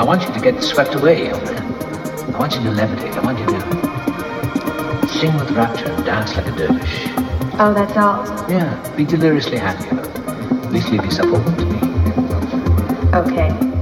I want you to get swept away, young man. I want you to levitate. I want you to sing with rapture and dance like a dervish. Oh, that's all? Yeah, be deliriously happy about it. At least leave yourself open to me. Okay.